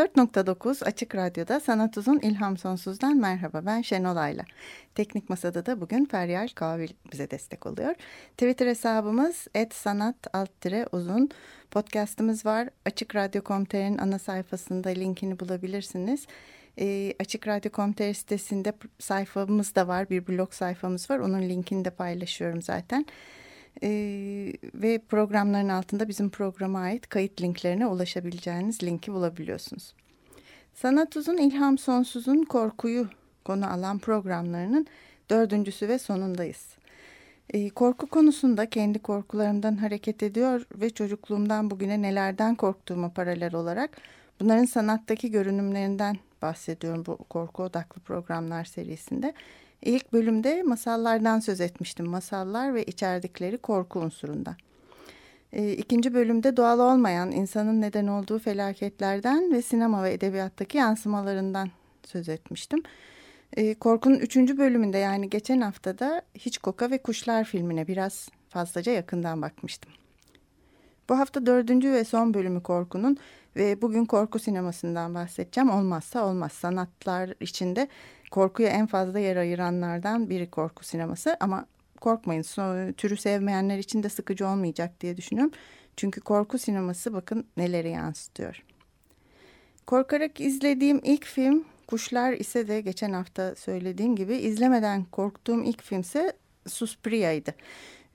94.9 Açık Radyo'da Sanat Uzun İlham Sonsuz'dan merhaba ben Şenol Ayla. Teknik Masa'da da bugün Feryal Kavil bize destek oluyor. Twitter hesabımız @sanat uzun. Podcast'ımız var. Açık Radyo.com.tr'nin ana sayfasında linkini bulabilirsiniz. E, Açık Radyo.com.tr sitesinde sayfamız da var. Bir blog sayfamız var. Onun linkini de paylaşıyorum zaten. E, ve programların altında bizim programa ait kayıt linklerine ulaşabileceğiniz linki bulabiliyorsunuz. Sanat Uzun İlham Sonsuz'un korkuyu konu alan programlarının dördüncüsü ve sonundayız. E, korku konusunda kendi korkularımdan hareket ediyor ve çocukluğumdan bugüne nelerden korktuğuma paralel olarak bunların sanattaki görünümlerinden bahsediyorum bu korku odaklı programlar serisinde. İlk bölümde masallardan söz etmiştim. Masallar ve içerdikleri korku unsurunda. E, ikinci bölümde doğal olmayan insanın neden olduğu felaketlerden ve sinema ve edebiyattaki yansımalarından söz etmiştim. E, korkunun üçüncü bölümünde yani geçen haftada Hitchcock'a ve Kuşlar filmine biraz fazlaca yakından bakmıştım. Bu hafta dördüncü ve son bölümü korkunun ve bugün korku sinemasından bahsedeceğim. Olmazsa olmaz sanatlar içinde korkuya en fazla yer ayıranlardan biri korku sineması ama korkmayın türü sevmeyenler için de sıkıcı olmayacak diye düşünüyorum. Çünkü korku sineması bakın neleri yansıtıyor. Korkarak izlediğim ilk film Kuşlar ise de geçen hafta söylediğim gibi izlemeden korktuğum ilk filmse Suspria'ydı.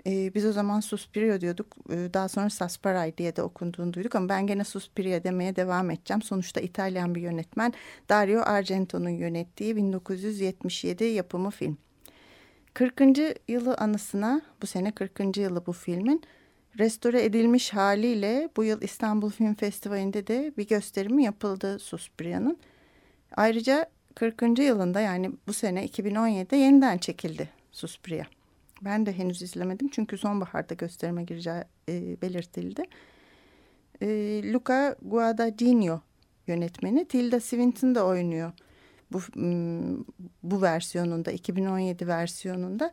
Ee, biz o zaman Suspiria diyorduk. Ee, daha sonra Sasparay diye de okunduğunu duyduk ama ben gene Suspiria demeye devam edeceğim. Sonuçta İtalyan bir yönetmen Dario Argento'nun yönettiği 1977 yapımı film. 40. yılı anısına bu sene 40. yılı bu filmin restore edilmiş haliyle bu yıl İstanbul Film Festivali'nde de bir gösterimi yapıldı Suspiria'nın. Ayrıca 40. yılında yani bu sene 2017'de yeniden çekildi Suspiria. Ben de henüz izlemedim çünkü sonbaharda gösterime gireceği e, belirtildi. E, Luca Guadagnino yönetmeni. Tilda Swinton da oynuyor bu bu versiyonunda 2017 versiyonunda.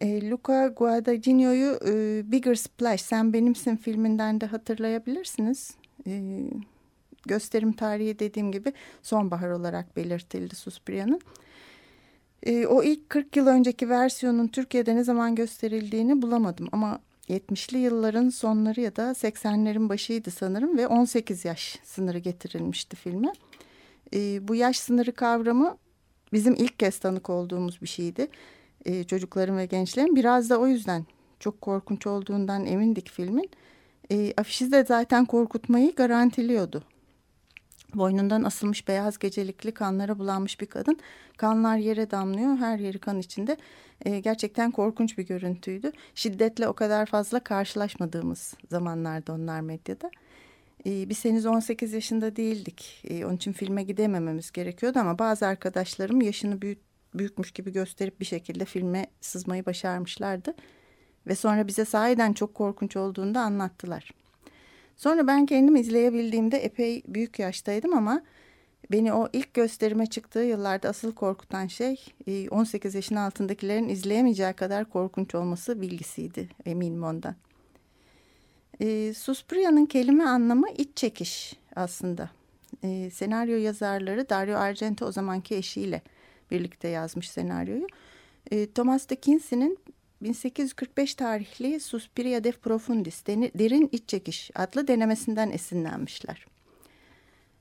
E, Luca Guadagnino'yu e, Bigger Splash Sen Benimsin filminden de hatırlayabilirsiniz. E, gösterim tarihi dediğim gibi sonbahar olarak belirtildi Suspiria'nın. O ilk 40 yıl önceki versiyonun Türkiye'de ne zaman gösterildiğini bulamadım ama 70'li yılların sonları ya da 80'lerin başıydı sanırım ve 18 yaş sınırı getirilmişti filme. E, bu yaş sınırı kavramı bizim ilk kez tanık olduğumuz bir şeydi. E, çocukların ve gençlerin biraz da o yüzden çok korkunç olduğundan emindik filmin. E, afişi de zaten korkutmayı garantiliyordu. Boynundan asılmış beyaz gecelikli kanlara bulanmış bir kadın. Kanlar yere damlıyor. Her yeri kan içinde. E, gerçekten korkunç bir görüntüydü. Şiddetle o kadar fazla karşılaşmadığımız zamanlarda onlar medyada. E, biz henüz 18 yaşında değildik. E, onun için filme gidemememiz gerekiyordu ama bazı arkadaşlarım yaşını büyük, büyükmüş gibi gösterip bir şekilde filme sızmayı başarmışlardı. Ve sonra bize sahiden çok korkunç olduğunu da anlattılar. Sonra ben kendim izleyebildiğimde epey büyük yaştaydım ama beni o ilk gösterime çıktığı yıllarda asıl korkutan şey 18 e, yaşın altındakilerin izleyemeyeceği kadar korkunç olması bilgisiydi eminim ondan. E, Suspria'nın kelime anlamı iç çekiş aslında. E, senaryo yazarları Dario Argento o zamanki eşiyle birlikte yazmış senaryoyu. E, Thomas de Quincey'nin 1845 tarihli Suspiria de Profundis, derin iç çekiş adlı denemesinden esinlenmişler.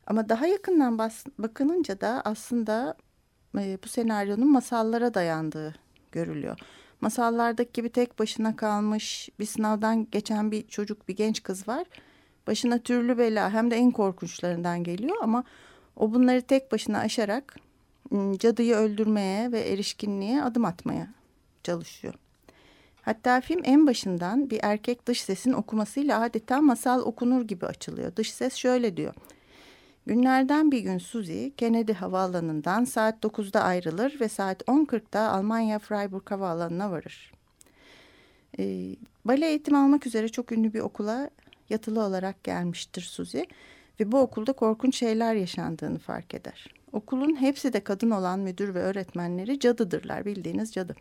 Ama daha yakından bakılınca da aslında e, bu senaryonun masallara dayandığı görülüyor. Masallardaki gibi tek başına kalmış bir sınavdan geçen bir çocuk, bir genç kız var. Başına türlü bela hem de en korkunçlarından geliyor ama o bunları tek başına aşarak cadıyı öldürmeye ve erişkinliğe adım atmaya çalışıyor. Hatta film en başından bir erkek dış sesin okumasıyla adeta masal okunur gibi açılıyor. Dış ses şöyle diyor. Günlerden bir gün Suzy Kennedy Havaalanı'ndan saat 9'da ayrılır ve saat 10.40'da Almanya Freiburg Havaalanı'na varır. E, bale eğitimi almak üzere çok ünlü bir okula yatılı olarak gelmiştir Suzy ve bu okulda korkunç şeyler yaşandığını fark eder. Okulun hepsi de kadın olan müdür ve öğretmenleri cadıdırlar bildiğiniz cadı.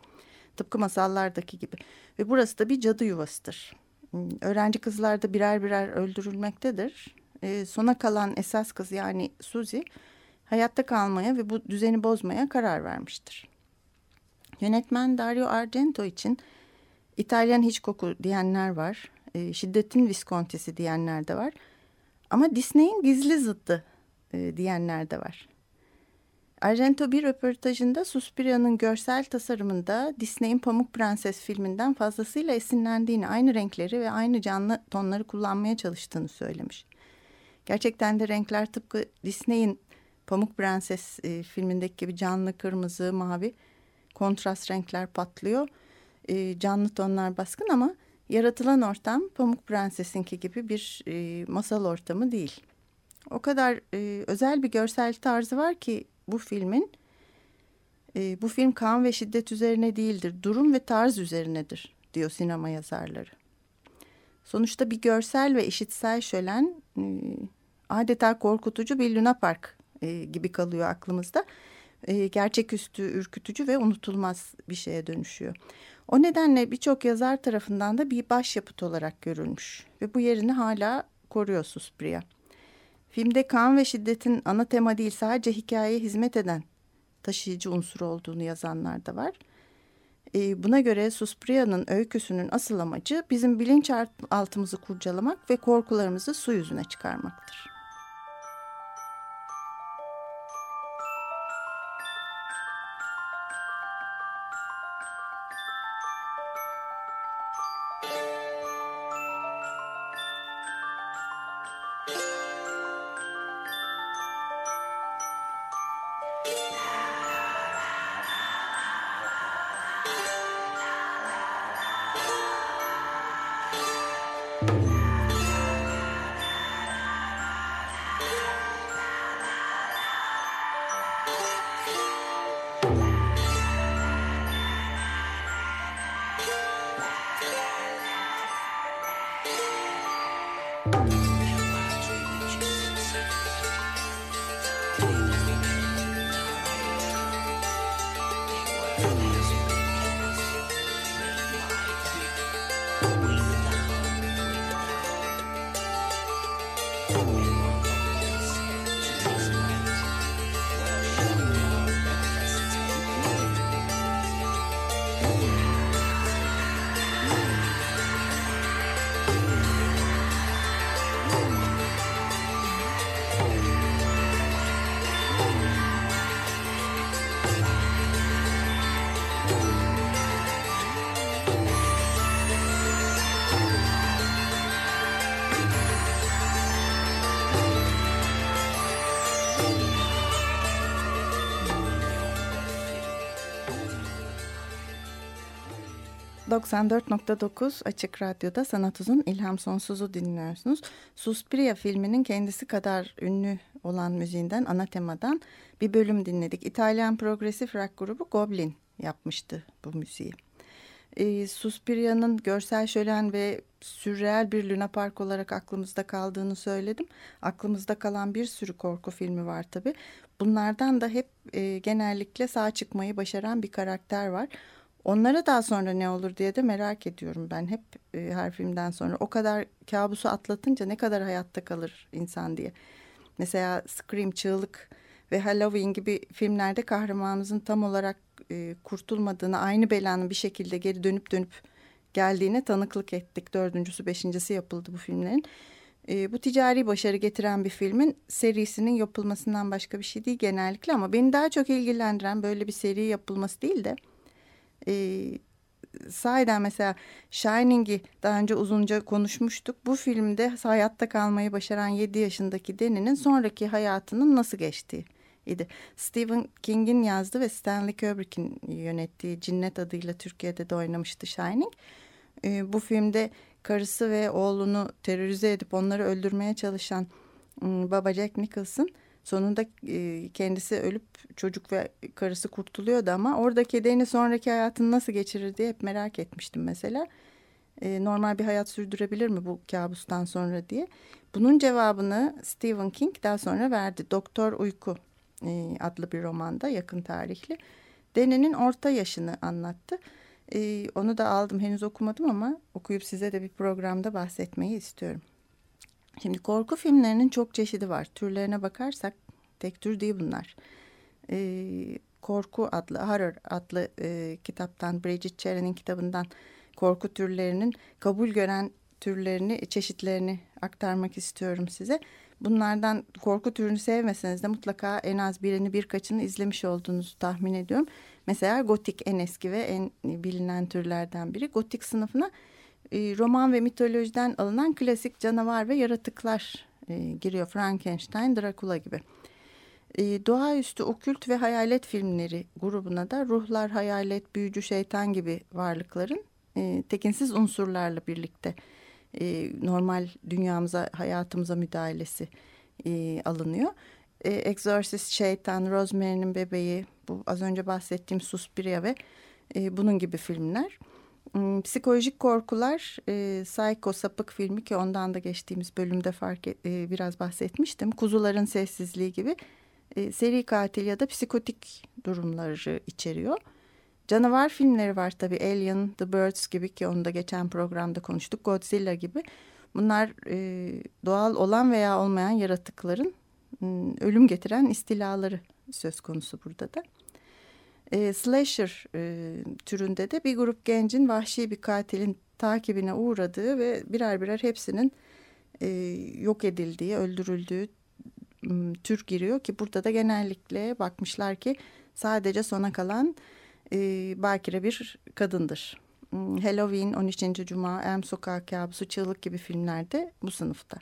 Tıpkı masallardaki gibi. Ve burası da bir cadı yuvasıdır. Hmm, öğrenci kızlar da birer birer öldürülmektedir. E, sona kalan esas kız yani Suzy hayatta kalmaya ve bu düzeni bozmaya karar vermiştir. Yönetmen Dario Argento için İtalyan Hitchcock'u diyenler var. E, şiddetin Visconti'si diyenler de var. Ama Disney'in gizli zıttı e, diyenler de var. Argento bir röportajında Suspiria'nın görsel tasarımında Disney'in Pamuk Prenses filminden fazlasıyla esinlendiğini, aynı renkleri ve aynı canlı tonları kullanmaya çalıştığını söylemiş. Gerçekten de renkler tıpkı Disney'in Pamuk Prenses e, filmindeki gibi canlı kırmızı, mavi kontrast renkler patlıyor. E, canlı tonlar baskın ama yaratılan ortam Pamuk Prenses'inki gibi bir e, masal ortamı değil. O kadar e, özel bir görsel tarzı var ki bu filmin e, bu film kan ve şiddet üzerine değildir, durum ve tarz üzerinedir diyor sinema yazarları. Sonuçta bir görsel ve işitsel şölen e, adeta korkutucu bir Luna Park e, gibi kalıyor aklımızda. E, gerçeküstü, ürkütücü ve unutulmaz bir şeye dönüşüyor. O nedenle birçok yazar tarafından da bir başyapıt olarak görülmüş ve bu yerini hala koruyor Suspiria. Filmde kan ve şiddetin ana tema değil sadece hikayeye hizmet eden taşıyıcı unsur olduğunu yazanlar da var. E, buna göre Suspria'nın öyküsünün asıl amacı bizim bilinçaltımızı kurcalamak ve korkularımızı su yüzüne çıkarmaktır. 94.9 Açık Radyo'da Sanat Uzun İlham Sonsuz'u dinliyorsunuz. Suspiria filminin kendisi kadar ünlü olan müziğinden, ana temadan bir bölüm dinledik. İtalyan progresif rock grubu Goblin yapmıştı bu müziği. E, Suspiria'nın görsel şölen ve sürreel bir Luna Park olarak aklımızda kaldığını söyledim. Aklımızda kalan bir sürü korku filmi var tabii. Bunlardan da hep e, genellikle sağ çıkmayı başaran bir karakter var. Onlara daha sonra ne olur diye de merak ediyorum ben hep e, her filmden sonra. O kadar kabusu atlatınca ne kadar hayatta kalır insan diye. Mesela Scream, Çığlık ve Halloween gibi filmlerde kahramanımızın tam olarak e, kurtulmadığını, aynı belanın bir şekilde geri dönüp dönüp geldiğine tanıklık ettik. Dördüncüsü, beşincisi yapıldı bu filmlerin. E, bu ticari başarı getiren bir filmin serisinin yapılmasından başka bir şey değil genellikle ama beni daha çok ilgilendiren böyle bir seri yapılması değil de e, sahiden mesela Shining'i daha önce uzunca konuşmuştuk. Bu filmde hayatta kalmayı başaran 7 yaşındaki Deni'nin sonraki hayatının nasıl geçtiği idi. Stephen King'in yazdığı ve Stanley Kubrick'in yönettiği Cinnet adıyla Türkiye'de de oynamıştı Shining. E, bu filmde karısı ve oğlunu terörize edip onları öldürmeye çalışan ıı, baba Jack Nicholson sonunda e, kendisi ölüp çocuk ve karısı kurtuluyordu ama oradaki Danny sonraki hayatını nasıl geçirir diye hep merak etmiştim mesela. E, normal bir hayat sürdürebilir mi bu kabustan sonra diye. Bunun cevabını Stephen King daha sonra verdi. Doktor Uyku e, adlı bir romanda yakın tarihli. Danny'nin orta yaşını anlattı. Onu da aldım henüz okumadım ama okuyup size de bir programda bahsetmeyi istiyorum. Şimdi korku filmlerinin çok çeşidi var. Türlerine bakarsak tek tür değil bunlar. E, korku adlı, Horror adlı e, kitaptan, Bridget Cherry'nin kitabından korku türlerinin kabul gören türlerini, çeşitlerini aktarmak istiyorum size. Bunlardan korku türünü sevmeseniz de mutlaka en az birini birkaçını izlemiş olduğunuzu tahmin ediyorum. Mesela gotik en eski ve en bilinen türlerden biri. Gotik sınıfına e, roman ve mitolojiden alınan klasik canavar ve yaratıklar e, giriyor. Frankenstein, Dracula gibi. E, doğaüstü, okült ve hayalet filmleri grubuna da ruhlar, hayalet, büyücü, şeytan gibi varlıkların e, tekinsiz unsurlarla birlikte e, normal dünyamıza, hayatımıza müdahalesi e, alınıyor. E, Exorcist, Şeytan, Rosemary'nin Bebeği, bu az önce bahsettiğim Suspiria ve e, bunun gibi filmler. Hmm, psikolojik korkular, e, Psycho Sapık filmi ki ondan da geçtiğimiz bölümde fark et, e, biraz bahsetmiştim. Kuzuların Sessizliği gibi e, seri katil ya da psikotik durumları içeriyor. Canavar filmleri var tabii Alien, The Birds gibi ki onu da geçen programda konuştuk. Godzilla gibi. Bunlar e, doğal olan veya olmayan yaratıkların e, ölüm getiren istilaları söz konusu burada da. E, slasher e, türünde de bir grup gencin vahşi bir katilin takibine uğradığı ve birer birer hepsinin e, yok edildiği, öldürüldüğü tür giriyor ki burada da genellikle bakmışlar ki sadece sona kalan e, bakire bir kadındır. Halloween, 13. Cuma, Elm Sokak Kabusu, Çığlık gibi filmlerde bu sınıfta.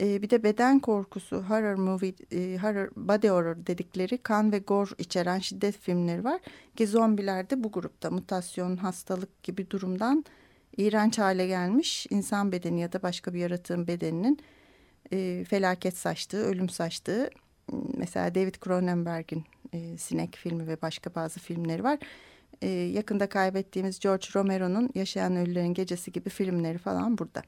E, bir de beden korkusu, horror movie, e, horror, body horror dedikleri kan ve gor içeren şiddet filmleri var. Ki zombiler de bu grupta mutasyon, hastalık gibi durumdan iğrenç hale gelmiş insan bedeni ya da başka bir yaratığın bedeninin e, felaket saçtığı, ölüm saçtığı. Mesela David Cronenberg'in e, Sinek filmi ve başka bazı filmleri var. E, yakında kaybettiğimiz George Romero'nun Yaşayan Ölülerin Gecesi gibi filmleri falan burada.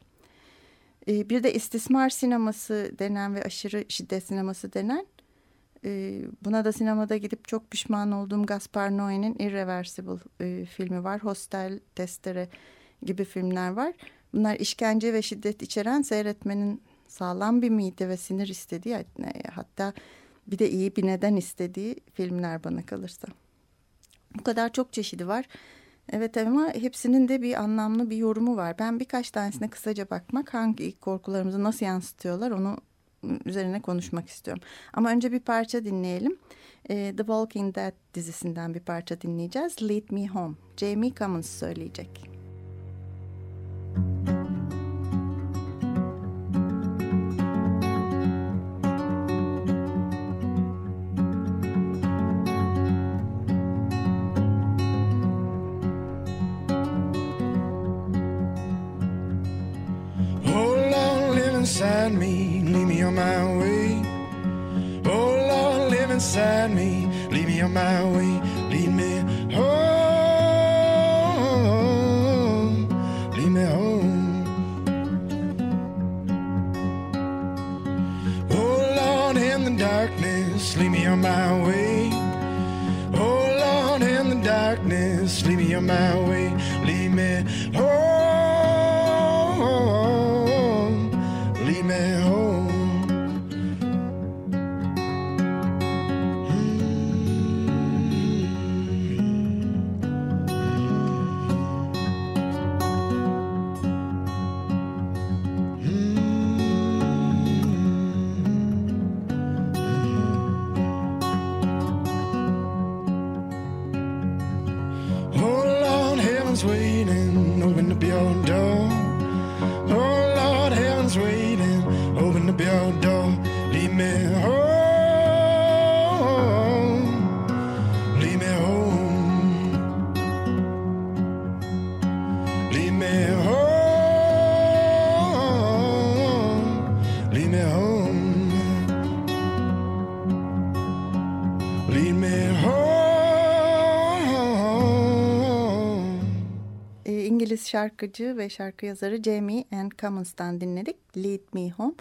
E, bir de istismar sineması denen ve aşırı şiddet sineması denen e, buna da sinemada gidip çok pişman olduğum Gaspar Noé'nin Irreversible e, filmi var. Hostel, Testere gibi filmler var. Bunlar işkence ve şiddet içeren seyretmenin sağlam bir mide ve sinir istediği hatta bir de iyi bir neden istediği filmler bana kalırsa. Bu kadar çok çeşidi var. Evet ama hepsinin de bir anlamlı bir yorumu var. Ben birkaç tanesine kısaca bakmak, hangi korkularımızı nasıl yansıtıyorlar onu üzerine konuşmak istiyorum. Ama önce bir parça dinleyelim. The Walking Dead dizisinden bir parça dinleyeceğiz. Lead Me Home. Jamie Cummins söyleyecek. İngiliz şarkıcı ve şarkı yazarı Jamie and Cummons'tan dinledik. Lead Me Home.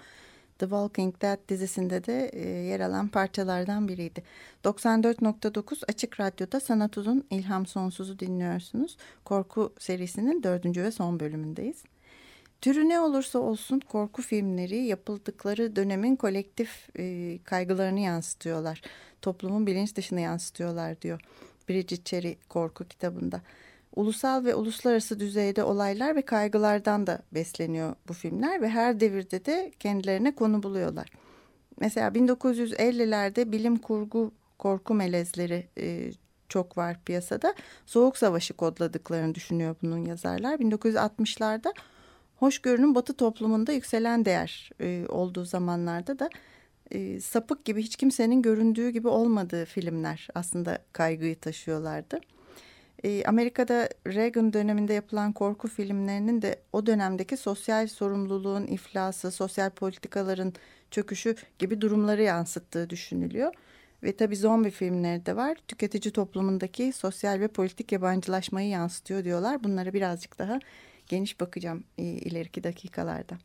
The Walking Dead dizisinde de e, yer alan parçalardan biriydi. 94.9 Açık Radyo'da Sanat Uzun İlham Sonsuz'u dinliyorsunuz. Korku serisinin dördüncü ve son bölümündeyiz. Türü ne olursa olsun korku filmleri yapıldıkları dönemin kolektif e, kaygılarını yansıtıyorlar. Toplumun bilinç dışını yansıtıyorlar diyor Bridget Cherry korku kitabında. Ulusal ve uluslararası düzeyde olaylar ve kaygılardan da besleniyor bu filmler ve her devirde de kendilerine konu buluyorlar. Mesela 1950'lerde bilim kurgu korku melezleri e, çok var piyasada. Soğuk Savaşı kodladıklarını düşünüyor bunun yazarlar. 1960'larda hoşgörünün batı toplumunda yükselen değer e, olduğu zamanlarda da e, sapık gibi hiç kimsenin göründüğü gibi olmadığı filmler aslında kaygıyı taşıyorlardı. E, Amerika'da Reagan döneminde yapılan korku filmlerinin de o dönemdeki sosyal sorumluluğun iflası, sosyal politikaların çöküşü gibi durumları yansıttığı düşünülüyor. Ve tabii zombi filmleri de var. Tüketici toplumundaki sosyal ve politik yabancılaşmayı yansıtıyor diyorlar. Bunlara birazcık daha geniş bakacağım e, ileriki dakikalarda.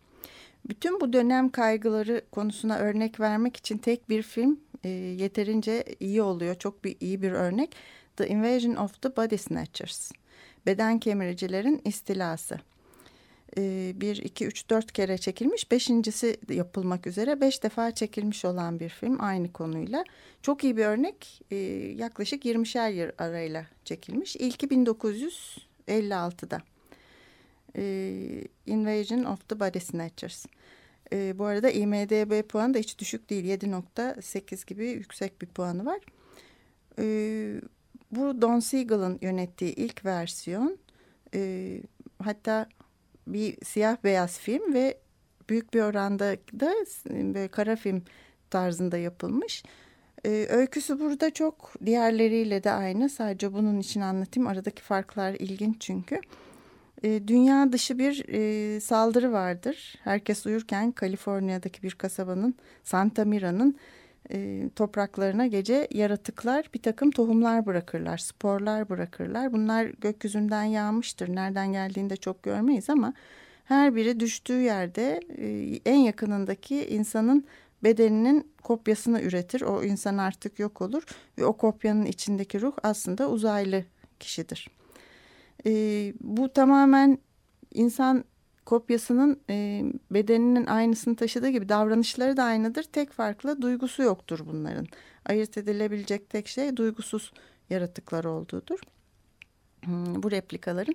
Bütün bu dönem kaygıları konusuna örnek vermek için tek bir film e, yeterince iyi oluyor. Çok bir iyi bir örnek. The Invasion of the Body Snatchers. Beden kemiricilerin istilası. E, bir, iki, üç, dört kere çekilmiş. Beşincisi yapılmak üzere beş defa çekilmiş olan bir film aynı konuyla. Çok iyi bir örnek. E, yaklaşık 20'şer yıl arayla çekilmiş. İlki 1956'da. E, Invasion of the Body Snatchers. E, bu arada IMDB puanı da hiç düşük değil. 7.8 gibi yüksek bir puanı var. E, bu Don Siegel'ın yönettiği ilk versiyon. E, hatta bir siyah beyaz film ve büyük bir oranda da böyle kara film tarzında yapılmış. Ee, öyküsü burada çok diğerleriyle de aynı. Sadece bunun için anlatayım. Aradaki farklar ilginç çünkü. E, dünya dışı bir e, saldırı vardır. Herkes uyurken Kaliforniya'daki bir kasabanın Santa Mira'nın e, topraklarına gece yaratıklar bir takım tohumlar bırakırlar, sporlar bırakırlar. Bunlar gökyüzünden yağmıştır. Nereden geldiğini de çok görmeyiz ama her biri düştüğü yerde e, en yakınındaki insanın bedeninin kopyasını üretir. O insan artık yok olur ve o kopyanın içindeki ruh aslında uzaylı kişidir. E, bu tamamen insan kopyasının e, bedeninin aynısını taşıdığı gibi davranışları da aynıdır. Tek farklı duygusu yoktur bunların. Ayırt edilebilecek tek şey duygusuz yaratıklar olduğudur. Hmm, bu replikaların.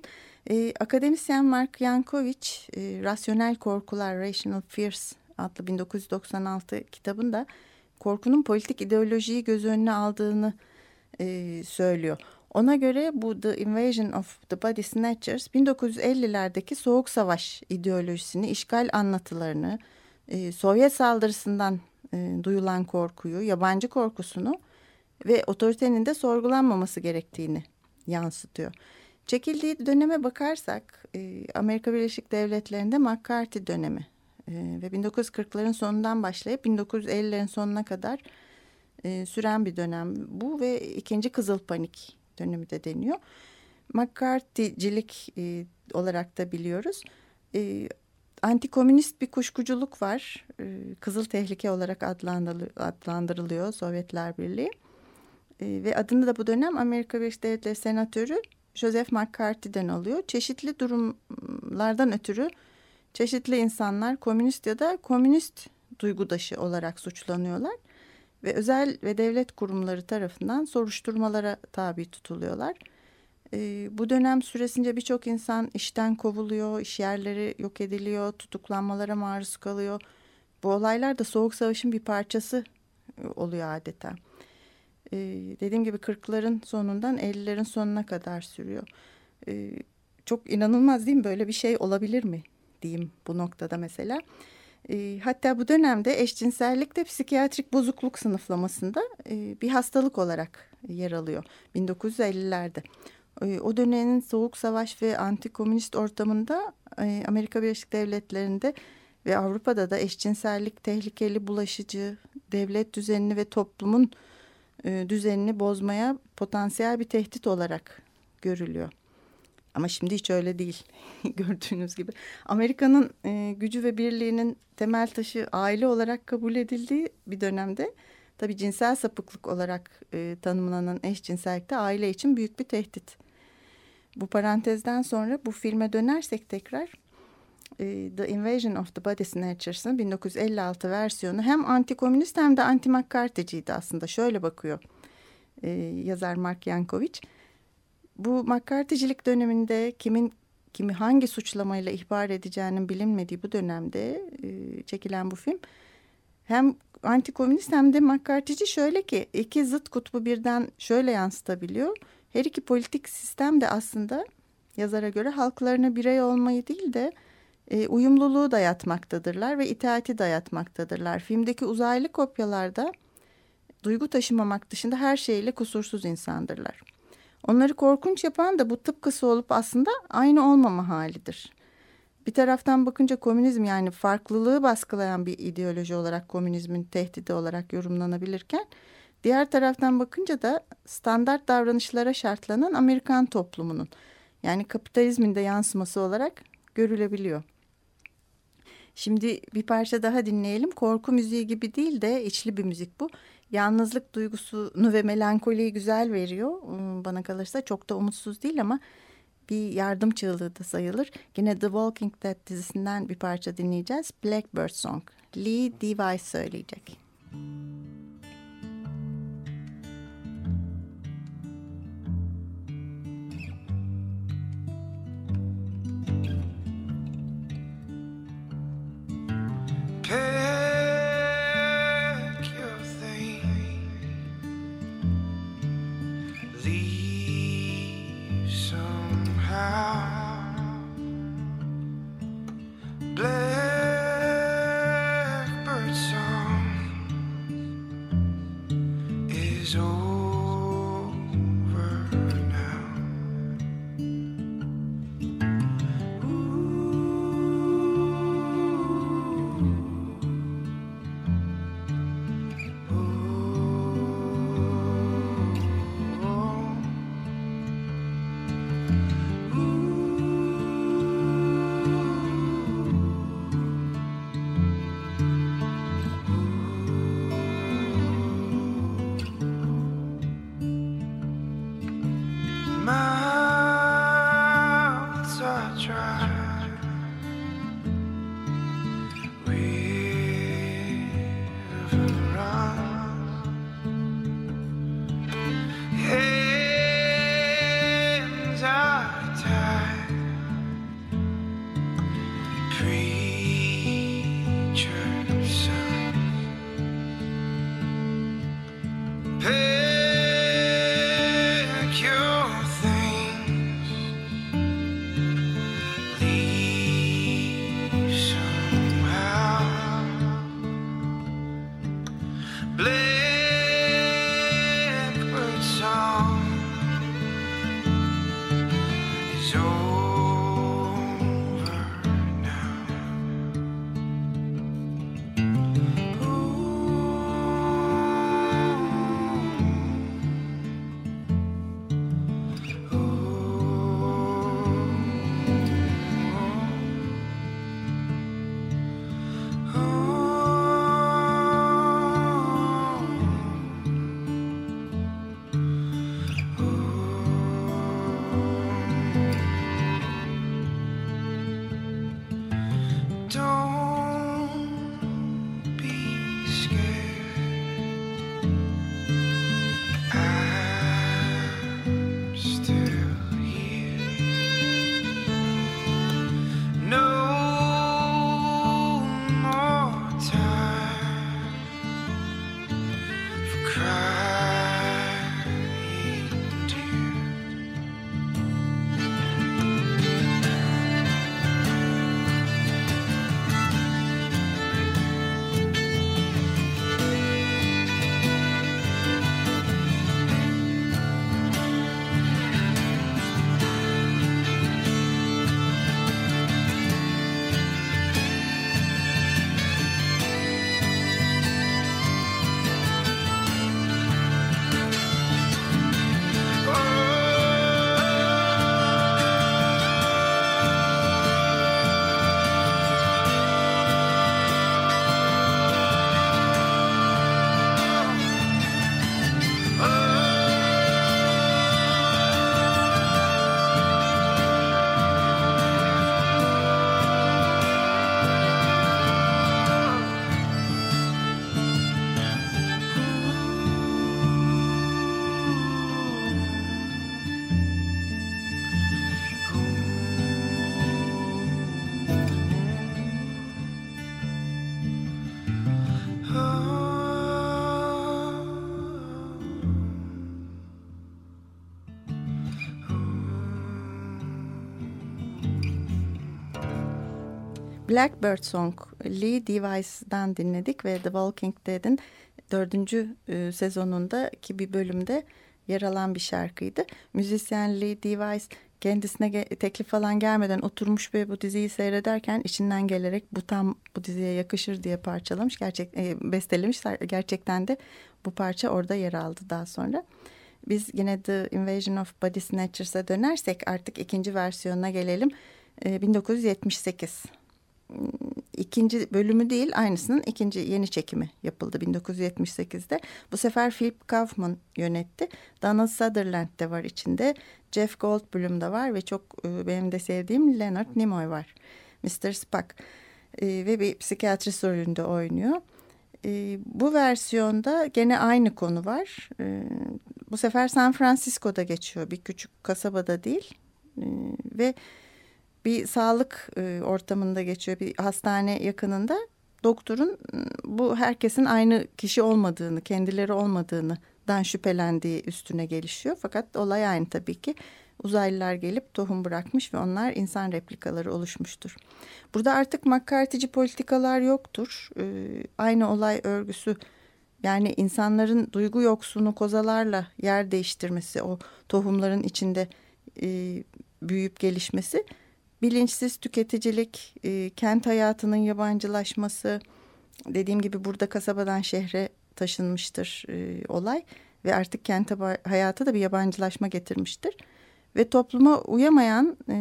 E, akademisyen Mark Yankovic, e, Rasyonel Korkular, Rational Fears adlı 1996 kitabında korkunun politik ideolojiyi göz önüne aldığını e, söylüyor. Ona göre bu The Invasion of the Body Snatchers 1950'lerdeki Soğuk Savaş ideolojisini, işgal anlatılarını, e, Sovyet saldırısından e, duyulan korkuyu, yabancı korkusunu ve otoritenin de sorgulanmaması gerektiğini yansıtıyor. Çekildiği döneme bakarsak e, Amerika Birleşik Devletleri'nde McCarthy dönemi e, ve 1940'ların sonundan başlayıp 1950'lerin sonuna kadar e, süren bir dönem bu ve ikinci Kızıl Panik dönemi de deniyor. McCarthy'cilik e, olarak da biliyoruz. E, antikomünist bir kuşkuculuk var. E, Kızıl tehlike olarak adlandırılıyor Sovyetler Birliği. E, ve adını da bu dönem Amerika Birleşik Devletleri Senatörü Joseph McCarthy'den alıyor. Çeşitli durumlardan ötürü çeşitli insanlar komünist ya da komünist duygudaşı olarak suçlanıyorlar ve özel ve devlet kurumları tarafından soruşturmalara tabi tutuluyorlar. E, bu dönem süresince birçok insan işten kovuluyor, iş yerleri yok ediliyor, tutuklanmalara maruz kalıyor. Bu olaylar da Soğuk Savaş'ın bir parçası e, oluyor adeta. E, dediğim gibi 40'ların sonundan 50'lerin sonuna kadar sürüyor. E, çok inanılmaz değil mi? Böyle bir şey olabilir mi diyeyim bu noktada mesela. E, hatta bu dönemde eşcinsellik de psikiyatrik bozukluk sınıflamasında e, bir hastalık olarak yer alıyor 1950'lerde. E, o dönemin soğuk savaş ve antikomünist ortamında e, Amerika Birleşik Devletleri'nde ve Avrupa'da da eşcinsellik tehlikeli, bulaşıcı, devlet düzenini ve toplumun e, düzenini bozmaya potansiyel bir tehdit olarak görülüyor. Ama şimdi hiç öyle değil gördüğünüz gibi. Amerika'nın e, gücü ve birliğinin temel taşı aile olarak kabul edildiği bir dönemde tabii cinsel sapıklık olarak e, tanımlanan eşcinsellik de aile için büyük bir tehdit. Bu parantezden sonra bu filme dönersek tekrar e, The Invasion of the Body Snatchers'ın 1956 versiyonu hem anti-komünist hem de anti-McCarthy'ciydi aslında. Şöyle bakıyor e, yazar Mark Yankovic. Bu McCarthy'cilik döneminde kimin kimi hangi suçlamayla ihbar edeceğinin bilinmediği bu dönemde e, çekilen bu film hem anti-komünist hem de McCarthy'ci şöyle ki iki zıt kutbu birden şöyle yansıtabiliyor. Her iki politik sistem de aslında yazara göre halklarına birey olmayı değil de e, uyumluluğu dayatmaktadırlar ve itaati dayatmaktadırlar. Filmdeki uzaylı kopyalarda duygu taşımamak dışında her şeyle kusursuz insandırlar. Onları korkunç yapan da bu tıpkısı olup aslında aynı olmama halidir. Bir taraftan bakınca komünizm yani farklılığı baskılayan bir ideoloji olarak komünizmin tehdidi olarak yorumlanabilirken diğer taraftan bakınca da standart davranışlara şartlanan Amerikan toplumunun yani kapitalizmin de yansıması olarak görülebiliyor. Şimdi bir parça daha dinleyelim. Korku müziği gibi değil de içli bir müzik bu. Yalnızlık duygusunu ve melankoliyi güzel veriyor. Hmm, bana kalırsa çok da umutsuz değil ama bir yardım çığlığı da sayılır. Yine The Walking Dead dizisinden bir parça dinleyeceğiz. Blackbird Song. Lee Device söyleyecek. Müzik Blame. Blackbird Song Lee Device'dan dinledik ve The Walking Dead'in dördüncü e, sezonundaki bir bölümde yer alan bir şarkıydı. Müzisyen Lee Device kendisine teklif falan gelmeden oturmuş ve bu diziyi seyrederken içinden gelerek bu tam bu diziye yakışır diye parçalamış, gerçek e, bestelemiş. Gerçekten de bu parça orada yer aldı daha sonra. Biz yine The Invasion of Body Snatchers'a dönersek artık ikinci versiyonuna gelelim. E, 1978 ikinci bölümü değil aynısının ikinci yeni çekimi yapıldı 1978'de. Bu sefer Philip Kaufman yönetti. Donald Sutherland de var içinde. Jeff Goldblum da var ve çok e, benim de sevdiğim Leonard Nimoy var. Mr. Spock e, ve bir psikiyatrist rolünde oynuyor. E, bu versiyonda gene aynı konu var. bu sefer San Francisco'da geçiyor. Bir küçük kasabada değil. ve bir sağlık e, ortamında geçiyor. Bir hastane yakınında doktorun bu herkesin aynı kişi olmadığını, kendileri olmadığını dan şüphelendiği üstüne gelişiyor. Fakat olay aynı tabii ki. Uzaylılar gelip tohum bırakmış ve onlar insan replikaları oluşmuştur. Burada artık McCarthy'ci politikalar yoktur. Ee, aynı olay örgüsü yani insanların duygu yoksunu kozalarla yer değiştirmesi, o tohumların içinde e, büyüyüp gelişmesi bilinçsiz tüketicilik, e, kent hayatının yabancılaşması, dediğim gibi burada kasabadan şehre taşınmıştır e, olay ve artık kent hayatı da bir yabancılaşma getirmiştir. Ve topluma uyamayan e,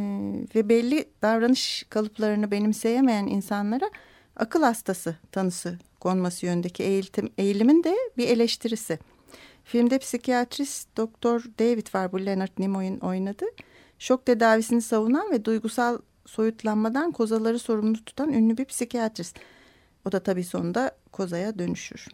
ve belli davranış kalıplarını benimseyemeyen insanlara akıl hastası tanısı konması yönündeki eğitim, eğilimin de bir eleştirisi. Filmde psikiyatrist Doktor David var bu Leonard Nimoy'un oynadığı şok tedavisini savunan ve duygusal soyutlanmadan kozaları sorumlu tutan ünlü bir psikiyatrist. O da tabii sonunda kozaya dönüşür.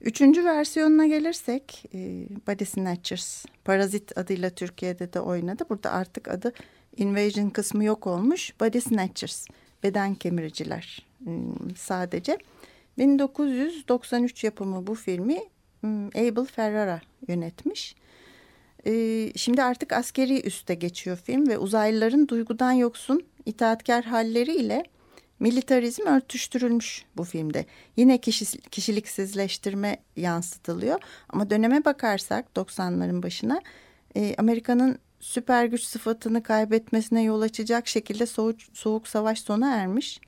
Üçüncü versiyonuna gelirsek e, Body Snatchers, Parazit adıyla Türkiye'de de oynadı. Burada artık adı Invasion kısmı yok olmuş. Body Snatchers, beden kemiriciler e, sadece. 1993 yapımı bu filmi e, Abel Ferrara yönetmiş. Ee, şimdi artık askeri üste geçiyor film ve uzaylıların duygudan yoksun itaatkar halleriyle militarizm örtüştürülmüş bu filmde. Yine kişi, kişiliksizleştirme yansıtılıyor ama döneme bakarsak 90'ların başına e, Amerika'nın süper güç sıfatını kaybetmesine yol açacak şekilde soğuk, soğuk savaş sona ermiş.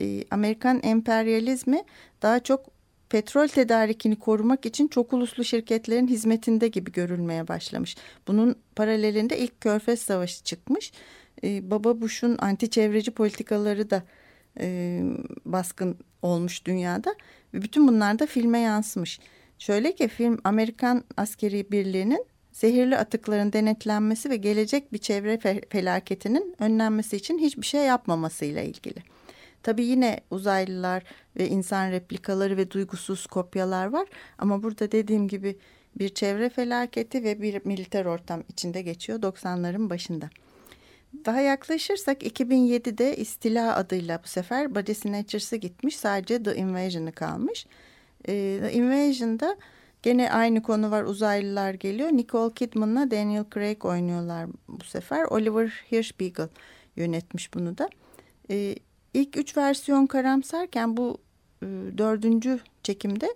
E, Amerikan emperyalizmi daha çok petrol tedarikini korumak için çok uluslu şirketlerin hizmetinde gibi görülmeye başlamış. Bunun paralelinde ilk Körfez Savaşı çıkmış. Ee, Baba Bush'un anti çevreci politikaları da e, baskın olmuş dünyada ve bütün bunlar da filme yansımış. Şöyle ki film Amerikan askeri birliğinin zehirli atıkların denetlenmesi ve gelecek bir çevre felaketinin önlenmesi için hiçbir şey yapmamasıyla ilgili. Tabii yine uzaylılar ve insan replikaları ve duygusuz kopyalar var. Ama burada dediğim gibi bir çevre felaketi ve bir militer ortam içinde geçiyor 90'ların başında. Daha yaklaşırsak 2007'de İstila adıyla bu sefer Body Snatchers'ı gitmiş. Sadece The Invasion'ı kalmış. Ee, The Invasion'da gene aynı konu var uzaylılar geliyor. Nicole Kidman'la Daniel Craig oynuyorlar bu sefer. Oliver Hirschbiegel yönetmiş bunu da. Ee, İlk üç versiyon karamsarken bu e, dördüncü çekimde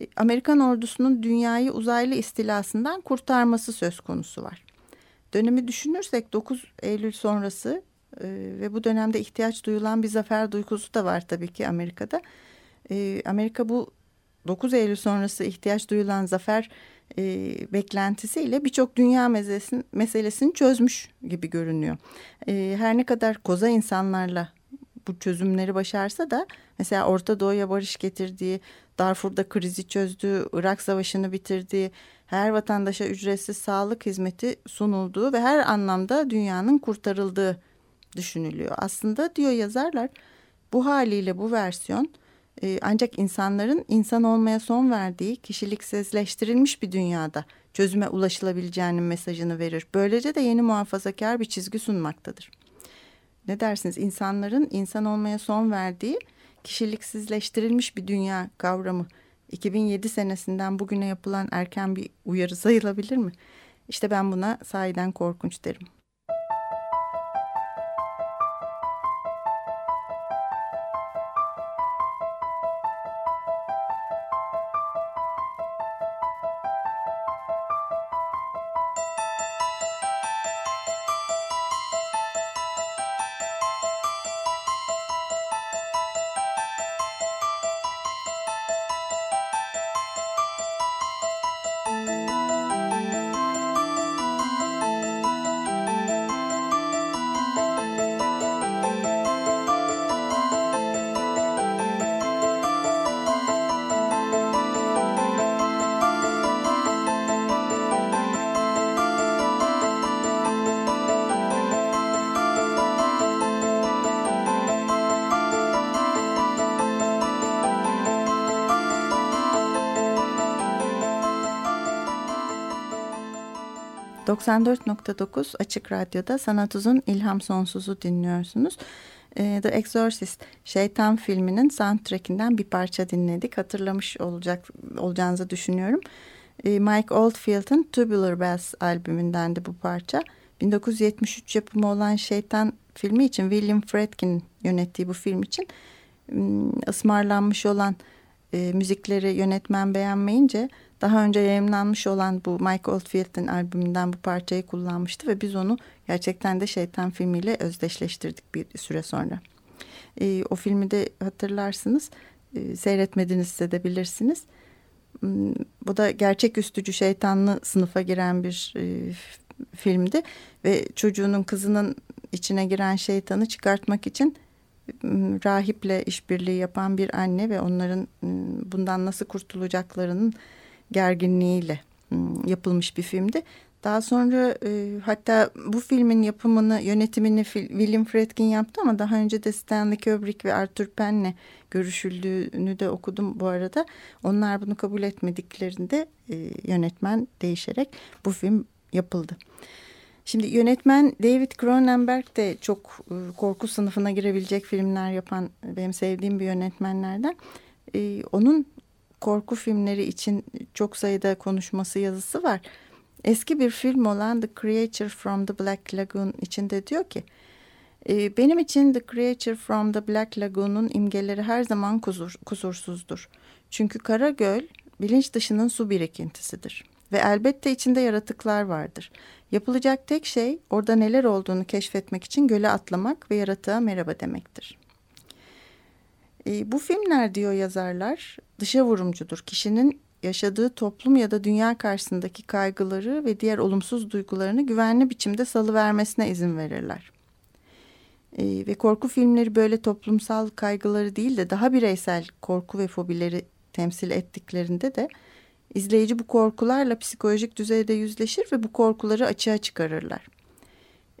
e, Amerikan ordusunun dünyayı uzaylı istilasından kurtarması söz konusu var. Dönemi düşünürsek 9 Eylül sonrası e, ve bu dönemde ihtiyaç duyulan bir zafer duygusu da var tabii ki Amerika'da. E, Amerika bu 9 Eylül sonrası ihtiyaç duyulan zafer e, beklentisiyle birçok dünya meselesini, meselesini çözmüş gibi görünüyor. E, her ne kadar koza insanlarla bu çözümleri başarsa da mesela Orta Doğu'ya barış getirdiği, Darfur'da krizi çözdüğü, Irak Savaşı'nı bitirdiği, her vatandaşa ücretsiz sağlık hizmeti sunulduğu ve her anlamda dünyanın kurtarıldığı düşünülüyor. Aslında diyor yazarlar bu haliyle bu versiyon e, ancak insanların insan olmaya son verdiği kişiliksizleştirilmiş bir dünyada çözüme ulaşılabileceğinin mesajını verir. Böylece de yeni muhafazakar bir çizgi sunmaktadır ne dersiniz insanların insan olmaya son verdiği kişiliksizleştirilmiş bir dünya kavramı 2007 senesinden bugüne yapılan erken bir uyarı sayılabilir mi? İşte ben buna sahiden korkunç derim. 94.9 Açık Radyo'da Sanat Uzun İlham Sonsuz'u dinliyorsunuz. Ee, The Exorcist Şeytan filminin soundtrackinden bir parça dinledik. Hatırlamış olacak olacağınızı düşünüyorum. Ee, Mike Oldfield'ın Tubular Bells albümündendi bu parça. 1973 yapımı olan Şeytan filmi için William Friedkin yönettiği bu film için ısmarlanmış olan e, müzikleri yönetmen beğenmeyince daha önce yayınlanmış olan bu Mike Oldfield'in albümünden bu parçayı kullanmıştı ve biz onu gerçekten de Şeytan filmiyle özdeşleştirdik bir süre sonra. E, o filmi de hatırlarsınız, e, seyretmediniz de bilirsiniz. Hmm, bu da gerçek üstücü şeytanlı sınıfa giren bir e, filmdi ve çocuğunun kızının içine giren şeytanı çıkartmak için rahiple işbirliği yapan bir anne ve onların ıı, bundan nasıl kurtulacaklarının gerginliğiyle ıı, yapılmış bir filmdi. Daha sonra e, hatta bu filmin yapımını, yönetimini William Friedkin yaptı ama daha önce de Stanley Kubrick ve Arthur Penn'le görüşüldüğünü de okudum bu arada. Onlar bunu kabul etmediklerinde yönetmen değişerek bu film yapıldı. Şimdi yönetmen David Cronenberg de çok e, korku sınıfına girebilecek filmler yapan benim sevdiğim bir yönetmenlerden. E, onun korku filmleri için çok sayıda konuşması yazısı var. Eski bir film olan The Creature from the Black Lagoon içinde diyor ki e, benim için The Creature from the Black Lagoon'un imgeleri her zaman kusur, kusursuzdur. Çünkü Kara Göl bilinç dışının su birikintisidir. Ve elbette içinde yaratıklar vardır. Yapılacak tek şey orada neler olduğunu keşfetmek için göle atlamak ve yaratığa merhaba demektir. E, bu filmler diyor yazarlar dışa vurumcudur. Kişinin yaşadığı toplum ya da dünya karşısındaki kaygıları ve diğer olumsuz duygularını güvenli biçimde salıvermesine izin verirler. E, ve korku filmleri böyle toplumsal kaygıları değil de daha bireysel korku ve fobileri temsil ettiklerinde de İzleyici bu korkularla psikolojik düzeyde yüzleşir ve bu korkuları açığa çıkarırlar.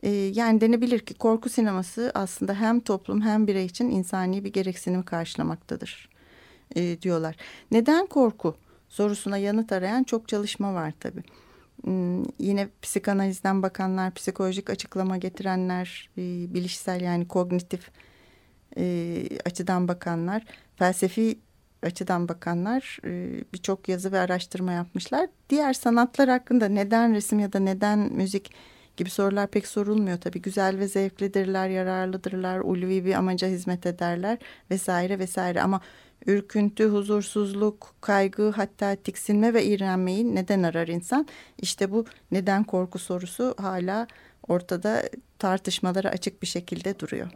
Ee, yani denebilir ki korku sineması aslında hem toplum hem birey için insani bir gereksinim karşılamaktadır e, diyorlar. Neden korku sorusuna yanıt arayan çok çalışma var tabii. Hmm, yine psikanalizden bakanlar, psikolojik açıklama getirenler, e, bilişsel yani kognitif e, açıdan bakanlar, felsefi açıdan bakanlar e, birçok yazı ve araştırma yapmışlar. Diğer sanatlar hakkında neden resim ya da neden müzik gibi sorular pek sorulmuyor tabii. Güzel ve zevklidirler, yararlıdırlar, ulvi bir amaca hizmet ederler vesaire vesaire. Ama ürküntü, huzursuzluk, kaygı hatta tiksinme ve iğrenmeyi neden arar insan? İşte bu neden korku sorusu hala ortada tartışmalara açık bir şekilde duruyor.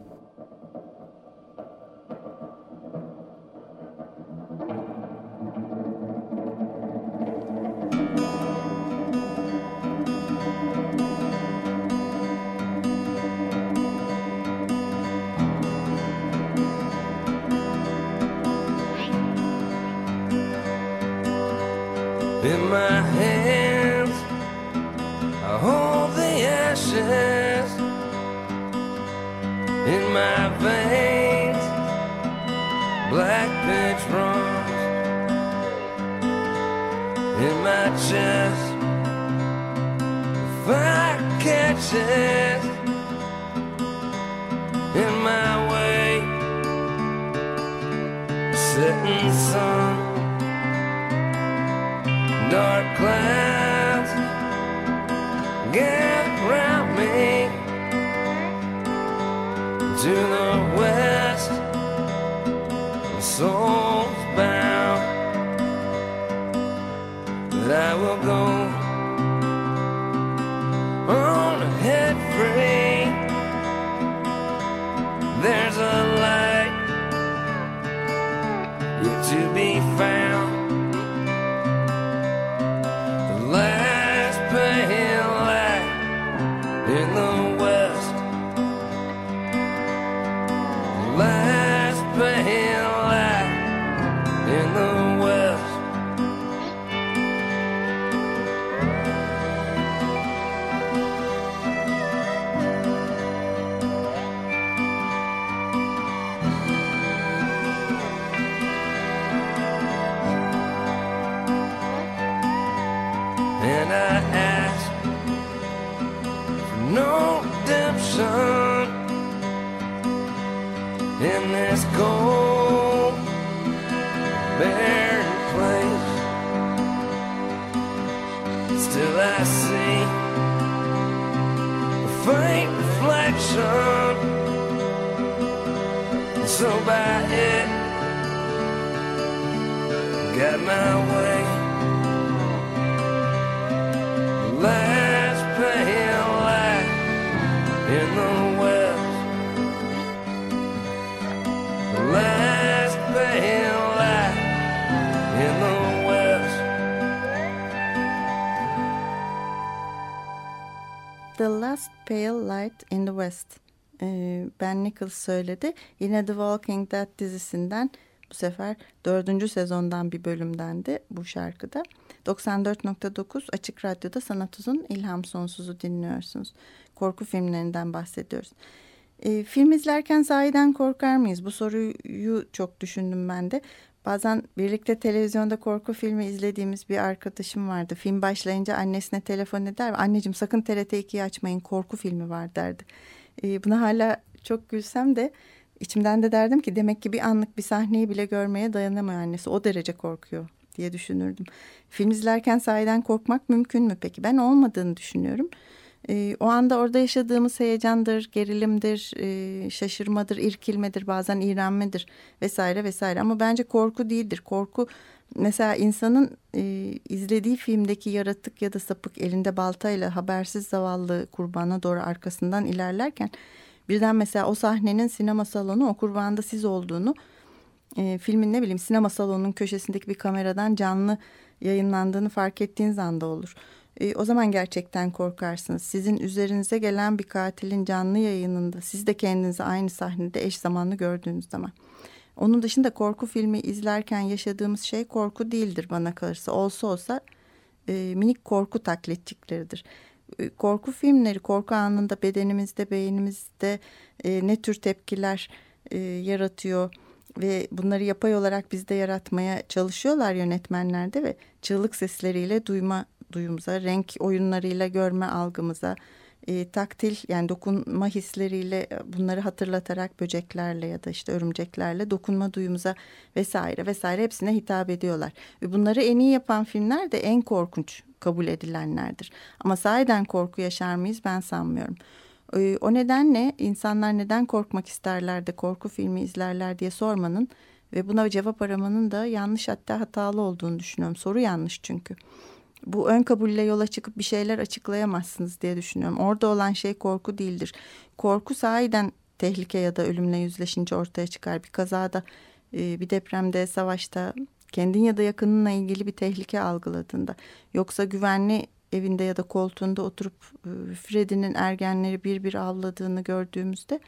In my veins, black pitch runs. In my chest, fire catches. In my way, setting sun dark clouds to the west. My Still, I see a faint reflection. So by it, got my way. Pale Light in the West. Ee, ben Nichols söyledi. Yine The Walking Dead dizisinden bu sefer dördüncü sezondan bir bölümdendi bu şarkıda. 94.9 Açık Radyo'da Sanat Uzun İlham Sonsuz'u dinliyorsunuz. Korku filmlerinden bahsediyoruz. Ee, film izlerken sahiden korkar mıyız? Bu soruyu çok düşündüm ben de. Bazen birlikte televizyonda korku filmi izlediğimiz bir arkadaşım vardı. Film başlayınca annesine telefon eder. Anneciğim sakın TRT 2'yi açmayın korku filmi var derdi. Ee, buna hala çok gülsem de içimden de derdim ki demek ki bir anlık bir sahneyi bile görmeye dayanamıyor annesi. O derece korkuyor diye düşünürdüm. Film izlerken sahiden korkmak mümkün mü peki? Ben olmadığını düşünüyorum. Ee, o anda orada yaşadığımız heyecandır, gerilimdir, e, şaşırmadır, irkilmedir, bazen iğrenmedir vesaire vesaire. Ama bence korku değildir. Korku mesela insanın e, izlediği filmdeki yaratık ya da sapık elinde baltayla habersiz zavallı kurbana doğru arkasından ilerlerken birden mesela o sahnenin sinema salonu o kurbanda siz olduğunu e, filmin ne bileyim sinema salonunun köşesindeki bir kameradan canlı yayınlandığını fark ettiğiniz anda olur. E, o zaman gerçekten korkarsınız. Sizin üzerinize gelen bir katilin canlı yayınında siz de kendinizi aynı sahnede eş zamanlı gördüğünüz zaman. Onun dışında korku filmi izlerken yaşadığımız şey korku değildir bana kalırsa. Olsa olsa e, minik korku taklitçikleridir. E, korku filmleri korku anında bedenimizde, beynimizde e, ne tür tepkiler e, yaratıyor ve bunları yapay olarak bizde yaratmaya çalışıyorlar yönetmenler de ve çığlık sesleriyle duyma duyumuza, renk oyunlarıyla görme algımıza, e, taktil yani dokunma hisleriyle bunları hatırlatarak böceklerle ya da işte örümceklerle dokunma duyumuza vesaire vesaire hepsine hitap ediyorlar. Ve bunları en iyi yapan filmler de en korkunç kabul edilenlerdir. Ama sahiden korku yaşar mıyız ben sanmıyorum. E, o nedenle insanlar neden korkmak isterler de korku filmi izlerler diye sormanın ve buna cevap aramanın da yanlış hatta hatalı olduğunu düşünüyorum. Soru yanlış çünkü bu ön kabulle yola çıkıp bir şeyler açıklayamazsınız diye düşünüyorum. Orada olan şey korku değildir. Korku sahiden tehlike ya da ölümle yüzleşince ortaya çıkar. Bir kazada, e, bir depremde, savaşta, kendin ya da yakınınla ilgili bir tehlike algıladığında. Yoksa güvenli evinde ya da koltuğunda oturup e, Freddy'nin ergenleri bir bir avladığını gördüğümüzde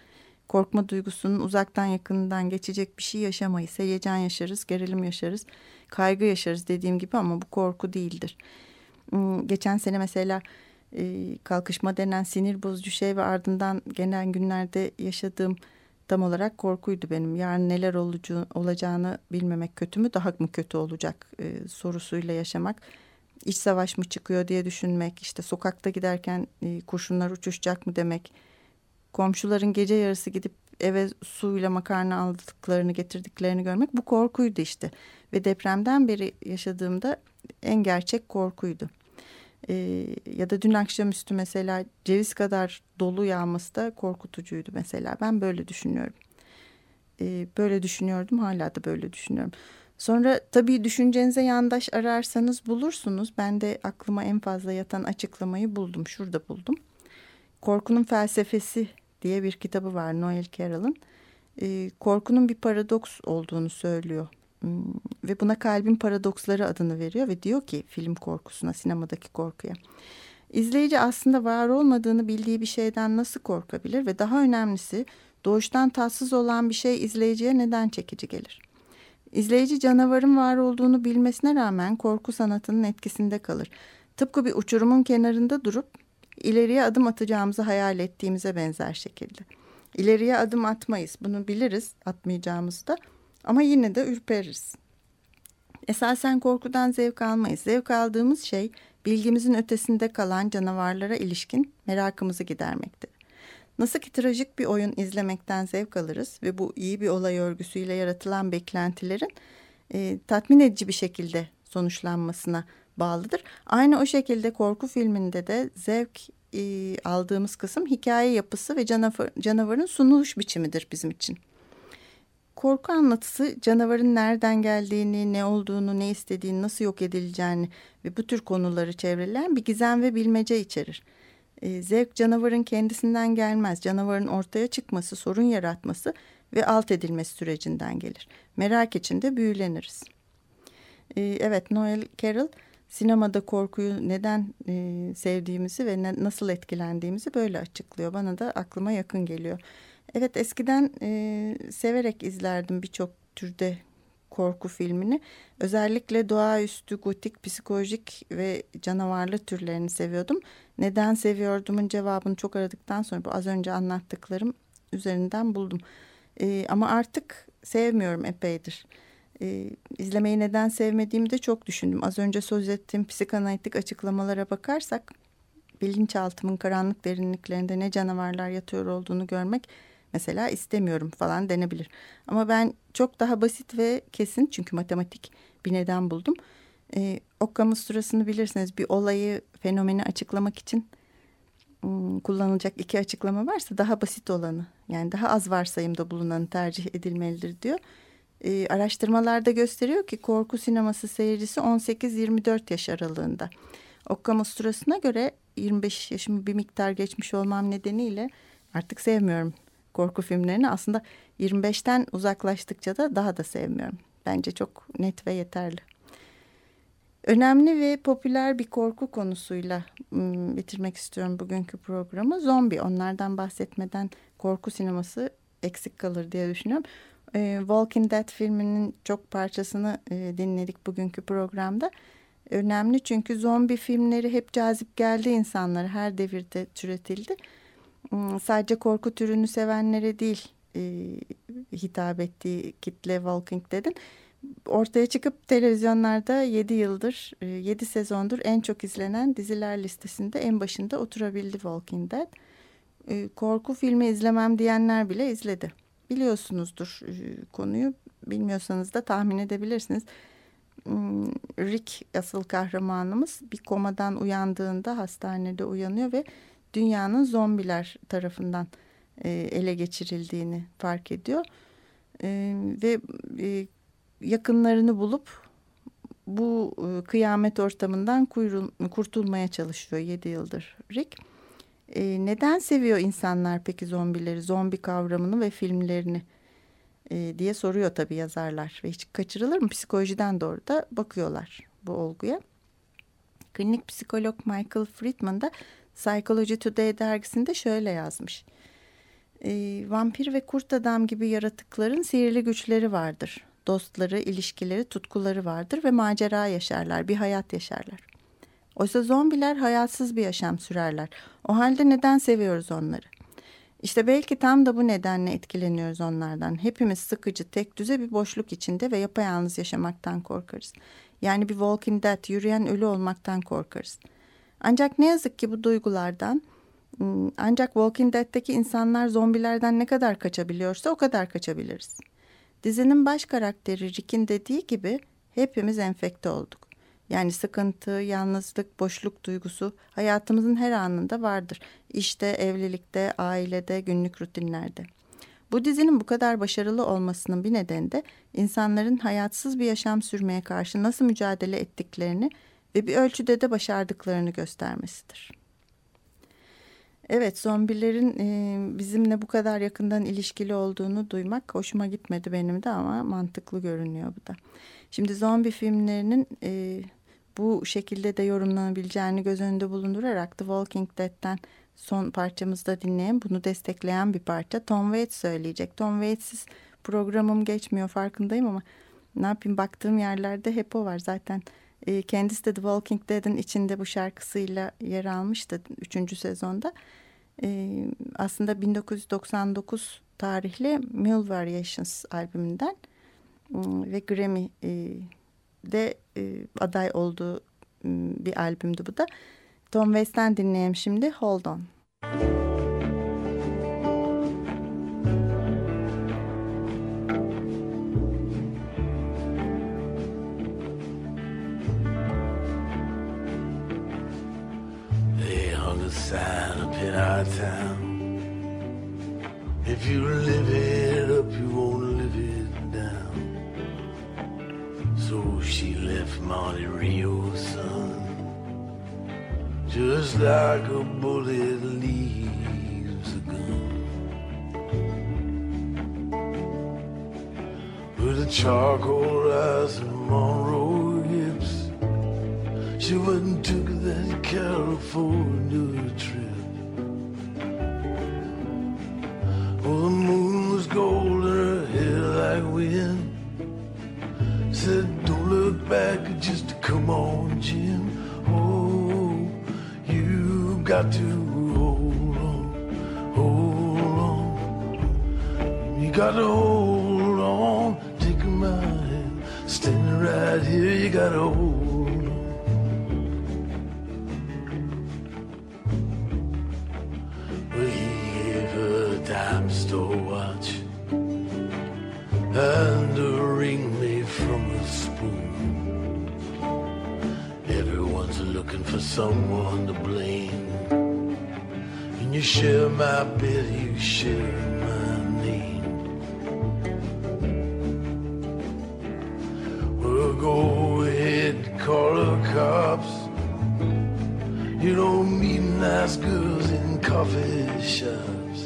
korkma duygusunun uzaktan yakından geçecek bir şey yaşamayız. Heyecan yaşarız, gerilim yaşarız, kaygı yaşarız dediğim gibi ama bu korku değildir. Hmm, geçen sene mesela e, kalkışma denen sinir bozucu şey ve ardından genel günlerde yaşadığım tam olarak korkuydu benim. Yarın neler olucu, olacağını bilmemek kötü mü daha mı kötü olacak e, sorusuyla yaşamak. İç savaş mı çıkıyor diye düşünmek, işte sokakta giderken e, kurşunlar uçuşacak mı demek. Komşuların gece yarısı gidip eve suyla makarna aldıklarını getirdiklerini görmek bu korkuydu işte. Ve depremden beri yaşadığımda en gerçek korkuydu. Ee, ya da dün akşamüstü mesela ceviz kadar dolu yağması da korkutucuydu mesela. Ben böyle düşünüyorum. Ee, böyle düşünüyordum hala da böyle düşünüyorum. Sonra tabii düşüncenize yandaş ararsanız bulursunuz. Ben de aklıma en fazla yatan açıklamayı buldum. Şurada buldum. Korkunun Felsefesi diye bir kitabı var Noel Carroll'ın. Ee, korkunun bir paradoks olduğunu söylüyor Hmm, ve buna kalbin paradoksları adını veriyor ve diyor ki film korkusuna, sinemadaki korkuya. İzleyici aslında var olmadığını bildiği bir şeyden nasıl korkabilir ve daha önemlisi doğuştan tatsız olan bir şey izleyiciye neden çekici gelir? İzleyici canavarın var olduğunu bilmesine rağmen korku sanatının etkisinde kalır. Tıpkı bir uçurumun kenarında durup ileriye adım atacağımızı hayal ettiğimize benzer şekilde. İleriye adım atmayız. Bunu biliriz atmayacağımızı da ama yine de ürpeririz. Esasen korkudan zevk almayız. Zevk aldığımız şey bilgimizin ötesinde kalan canavarlara ilişkin merakımızı gidermektir. Nasıl ki trajik bir oyun izlemekten zevk alırız ve bu iyi bir olay örgüsüyle yaratılan beklentilerin e, tatmin edici bir şekilde sonuçlanmasına bağlıdır. Aynı o şekilde korku filminde de zevk e, aldığımız kısım hikaye yapısı ve canavar, canavarın sunuluş biçimidir bizim için. Korku anlatısı canavarın nereden geldiğini, ne olduğunu, ne istediğini, nasıl yok edileceğini ve bu tür konuları çevreleyen bir gizem ve bilmece içerir. E, zevk canavarın kendisinden gelmez. Canavarın ortaya çıkması, sorun yaratması ve alt edilmesi sürecinden gelir. Merak içinde büyüleniriz. E, evet Noel Carroll sinemada korkuyu neden e, sevdiğimizi ve ne, nasıl etkilendiğimizi böyle açıklıyor. Bana da aklıma yakın geliyor. Evet eskiden e, severek izlerdim birçok türde korku filmini. Özellikle doğaüstü, gotik, psikolojik ve canavarlı türlerini seviyordum. Neden seviyordumun cevabını çok aradıktan sonra bu az önce anlattıklarım üzerinden buldum. E, ama artık sevmiyorum epeydir. E, izlemeyi neden sevmediğimi de çok düşündüm. Az önce söz ettiğim psikanalitik açıklamalara bakarsak bilinçaltımın karanlık derinliklerinde ne canavarlar yatıyor olduğunu görmek mesela istemiyorum falan denebilir. Ama ben çok daha basit ve kesin çünkü matematik bir neden buldum. E, Occam'ın sırasını bilirsiniz bir olayı fenomeni açıklamak için ım, kullanılacak iki açıklama varsa daha basit olanı yani daha az varsayımda bulunanı tercih edilmelidir diyor. E, araştırmalarda gösteriyor ki korku sineması seyircisi 18-24 yaş aralığında. Occam usturasına göre 25 yaşımı bir miktar geçmiş olmam nedeniyle artık sevmiyorum korku filmlerini. Aslında 25'ten uzaklaştıkça da daha da sevmiyorum. Bence çok net ve yeterli. Önemli ve popüler bir korku konusuyla bitirmek istiyorum bugünkü programı. Zombi. Onlardan bahsetmeden korku sineması eksik kalır diye düşünüyorum. Walking Dead filminin çok parçasını dinledik bugünkü programda. Önemli çünkü zombi filmleri hep cazip geldi insanlara. Her devirde türetildi. Hmm, sadece korku türünü sevenlere değil e, hitap ettiği kitle Walking Dead'in ortaya çıkıp televizyonlarda 7 yıldır, 7 e, sezondur en çok izlenen diziler listesinde en başında oturabildi Walking Dead. E, korku filmi izlemem diyenler bile izledi. Biliyorsunuzdur konuyu, bilmiyorsanız da tahmin edebilirsiniz. Hmm, Rick asıl kahramanımız bir komadan uyandığında hastanede uyanıyor ve dünyanın zombiler tarafından ele geçirildiğini fark ediyor. Ve yakınlarını bulup bu e, kıyamet ortamından kuyrul, kurtulmaya çalışıyor yedi yıldır Rick. E, neden seviyor insanlar peki zombileri, zombi kavramını ve filmlerini e, diye soruyor tabii yazarlar. Ve hiç kaçırılır mı? Psikolojiden doğru da bakıyorlar bu olguya. Klinik psikolog Michael Friedman da Psychology Today dergisinde şöyle yazmış. E, vampir ve kurt adam gibi yaratıkların sihirli güçleri vardır dostları, ilişkileri, tutkuları vardır ve macera yaşarlar, bir hayat yaşarlar. Oysa zombiler hayatsız bir yaşam sürerler. O halde neden seviyoruz onları? İşte belki tam da bu nedenle etkileniyoruz onlardan. Hepimiz sıkıcı, tek düze bir boşluk içinde ve yapayalnız yaşamaktan korkarız. Yani bir Walking Dead, yürüyen ölü olmaktan korkarız. Ancak ne yazık ki bu duygulardan, hmm, ancak Walking Dead'teki insanlar zombilerden ne kadar kaçabiliyorsa o kadar kaçabiliriz. Dizinin baş karakteri Rick'in dediği gibi hepimiz enfekte olduk. Yani sıkıntı, yalnızlık, boşluk duygusu hayatımızın her anında vardır. İşte, evlilikte, ailede, günlük rutinlerde. Bu dizinin bu kadar başarılı olmasının bir nedeni de insanların hayatsız bir yaşam sürmeye karşı nasıl mücadele ettiklerini ve bir ölçüde de başardıklarını göstermesidir. Evet zombilerin e, bizimle bu kadar yakından ilişkili olduğunu duymak hoşuma gitmedi benim de ama mantıklı görünüyor bu da. Şimdi zombi filmlerinin e, bu şekilde de yorumlanabileceğini göz önünde bulundurarak The Walking Dead'ten son parçamızda dinleyen bunu destekleyen bir parça Tom Waits söyleyecek. Tom Waits'siz programım geçmiyor farkındayım ama ne yapayım baktığım yerlerde hep o var zaten. E, kendisi de The Walking Dead'in içinde bu şarkısıyla yer almıştı 3. sezonda. E, aslında 1999 tarihli Mule Variations albümünden ıı, ve Grammy e, de e, aday olduğu ıı, bir albümdü bu da. Tom Waits'ten dinleyelim şimdi Hold On. Müzik town. If you live it up, you won't live it down. So she left Monte Rio, son, just like a bullet leaves a gun. With a charcoal eyes and Monroe hips, she went and took that California trip. On, Oh, you got to hold on, hold on. You got to hold someone to blame. And you share my bed, you share my name. Well, go ahead, call the cops. You don't meet nice girls in coffee shops.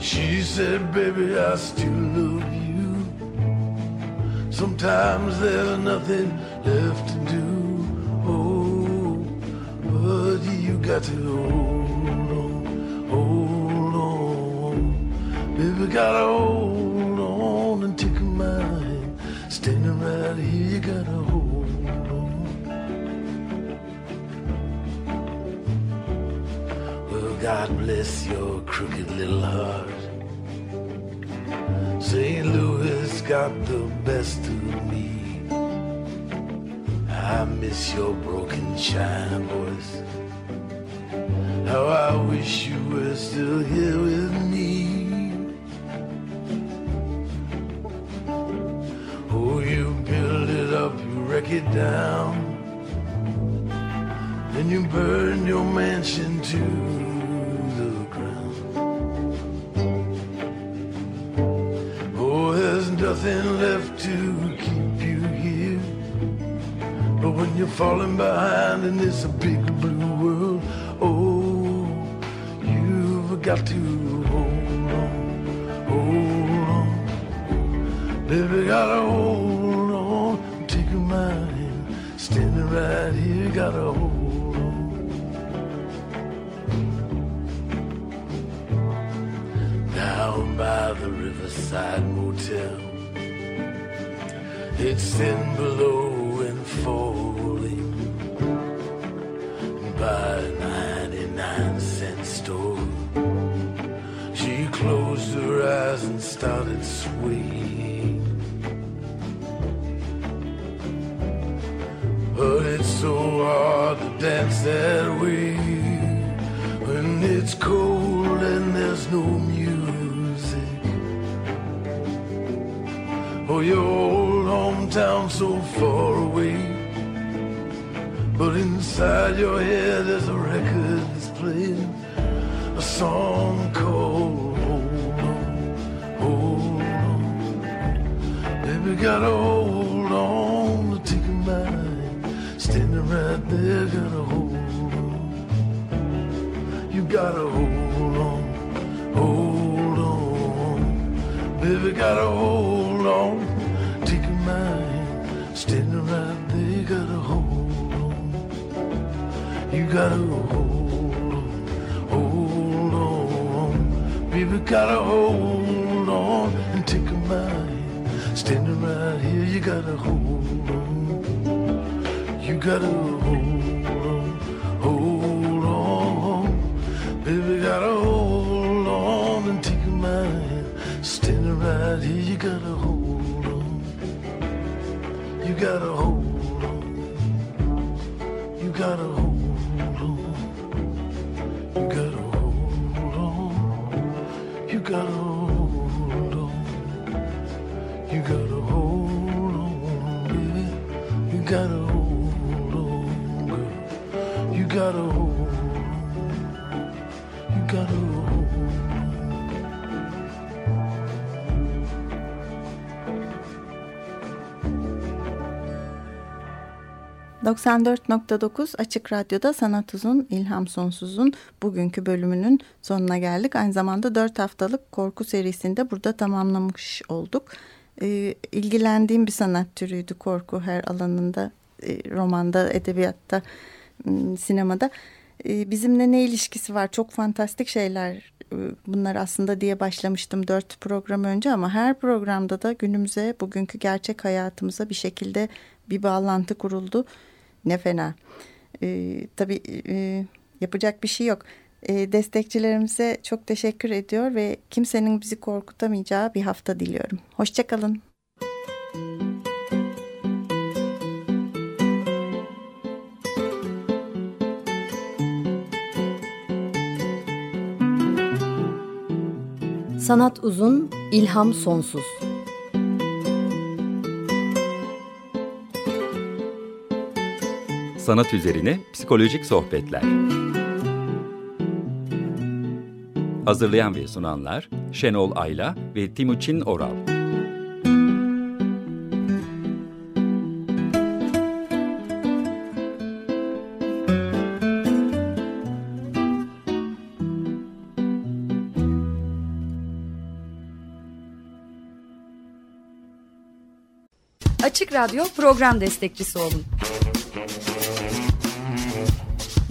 She said, baby, I still love nothing left to do. Oh, but you got to hold on, hold on. Baby, gotta hold on and take my hand. Standing right here, you gotta hold on. Well, God bless your crooked little heart. St. Louis got the best of me. I miss your broken china voice. How I wish you were still here with me. Oh, you build it up, you wreck it down. Then you burn your mansion to falling behind in this big blue world, oh, you've got to that way when it's cold and there's no music. Oh, your old hometown so far away. But inside your head there's a record that's playing a song called Hold On, Hold On. Baby, gotta hold on to take a mind. Standing right there, gotta hold gotta hold on, hold on. Baby, gotta hold on, take a mind. Standing right there, gotta hold on. You gotta hold on, hold on. Baby, gotta hold on and take a mind. Standing right here, you gotta hold on. You gotta hold Baby, gotta hold on and take my hand. Standing right here, you gotta hold on. You gotta hold on. You gotta hold on. You gotta hold on. You gotta hold on. You gotta hold on, baby. You gotta. You 94.9 Açık Radyo'da Sanat Uzun, İlham Sonsuz'un bugünkü bölümünün sonuna geldik. Aynı zamanda 4 haftalık korku serisinde burada tamamlamış olduk. Ee, ilgilendiğim bir sanat türüydü korku her alanında, e, romanda, edebiyatta, sinemada. E, bizimle ne ilişkisi var? Çok fantastik şeyler e, bunlar aslında diye başlamıştım dört program önce ama her programda da günümüze, bugünkü gerçek hayatımıza bir şekilde bir bağlantı kuruldu. Ne fena. Ee, tabii e, yapacak bir şey yok. E, destekçilerimize çok teşekkür ediyor ve kimsenin bizi korkutamayacağı bir hafta diliyorum. Hoşçakalın. Sanat uzun, ilham sonsuz. Sanat üzerine psikolojik sohbetler. Hazırlayan ve sunanlar Şenol Ayla ve Timuçin Oral. Açık Radyo program destekçisi olun.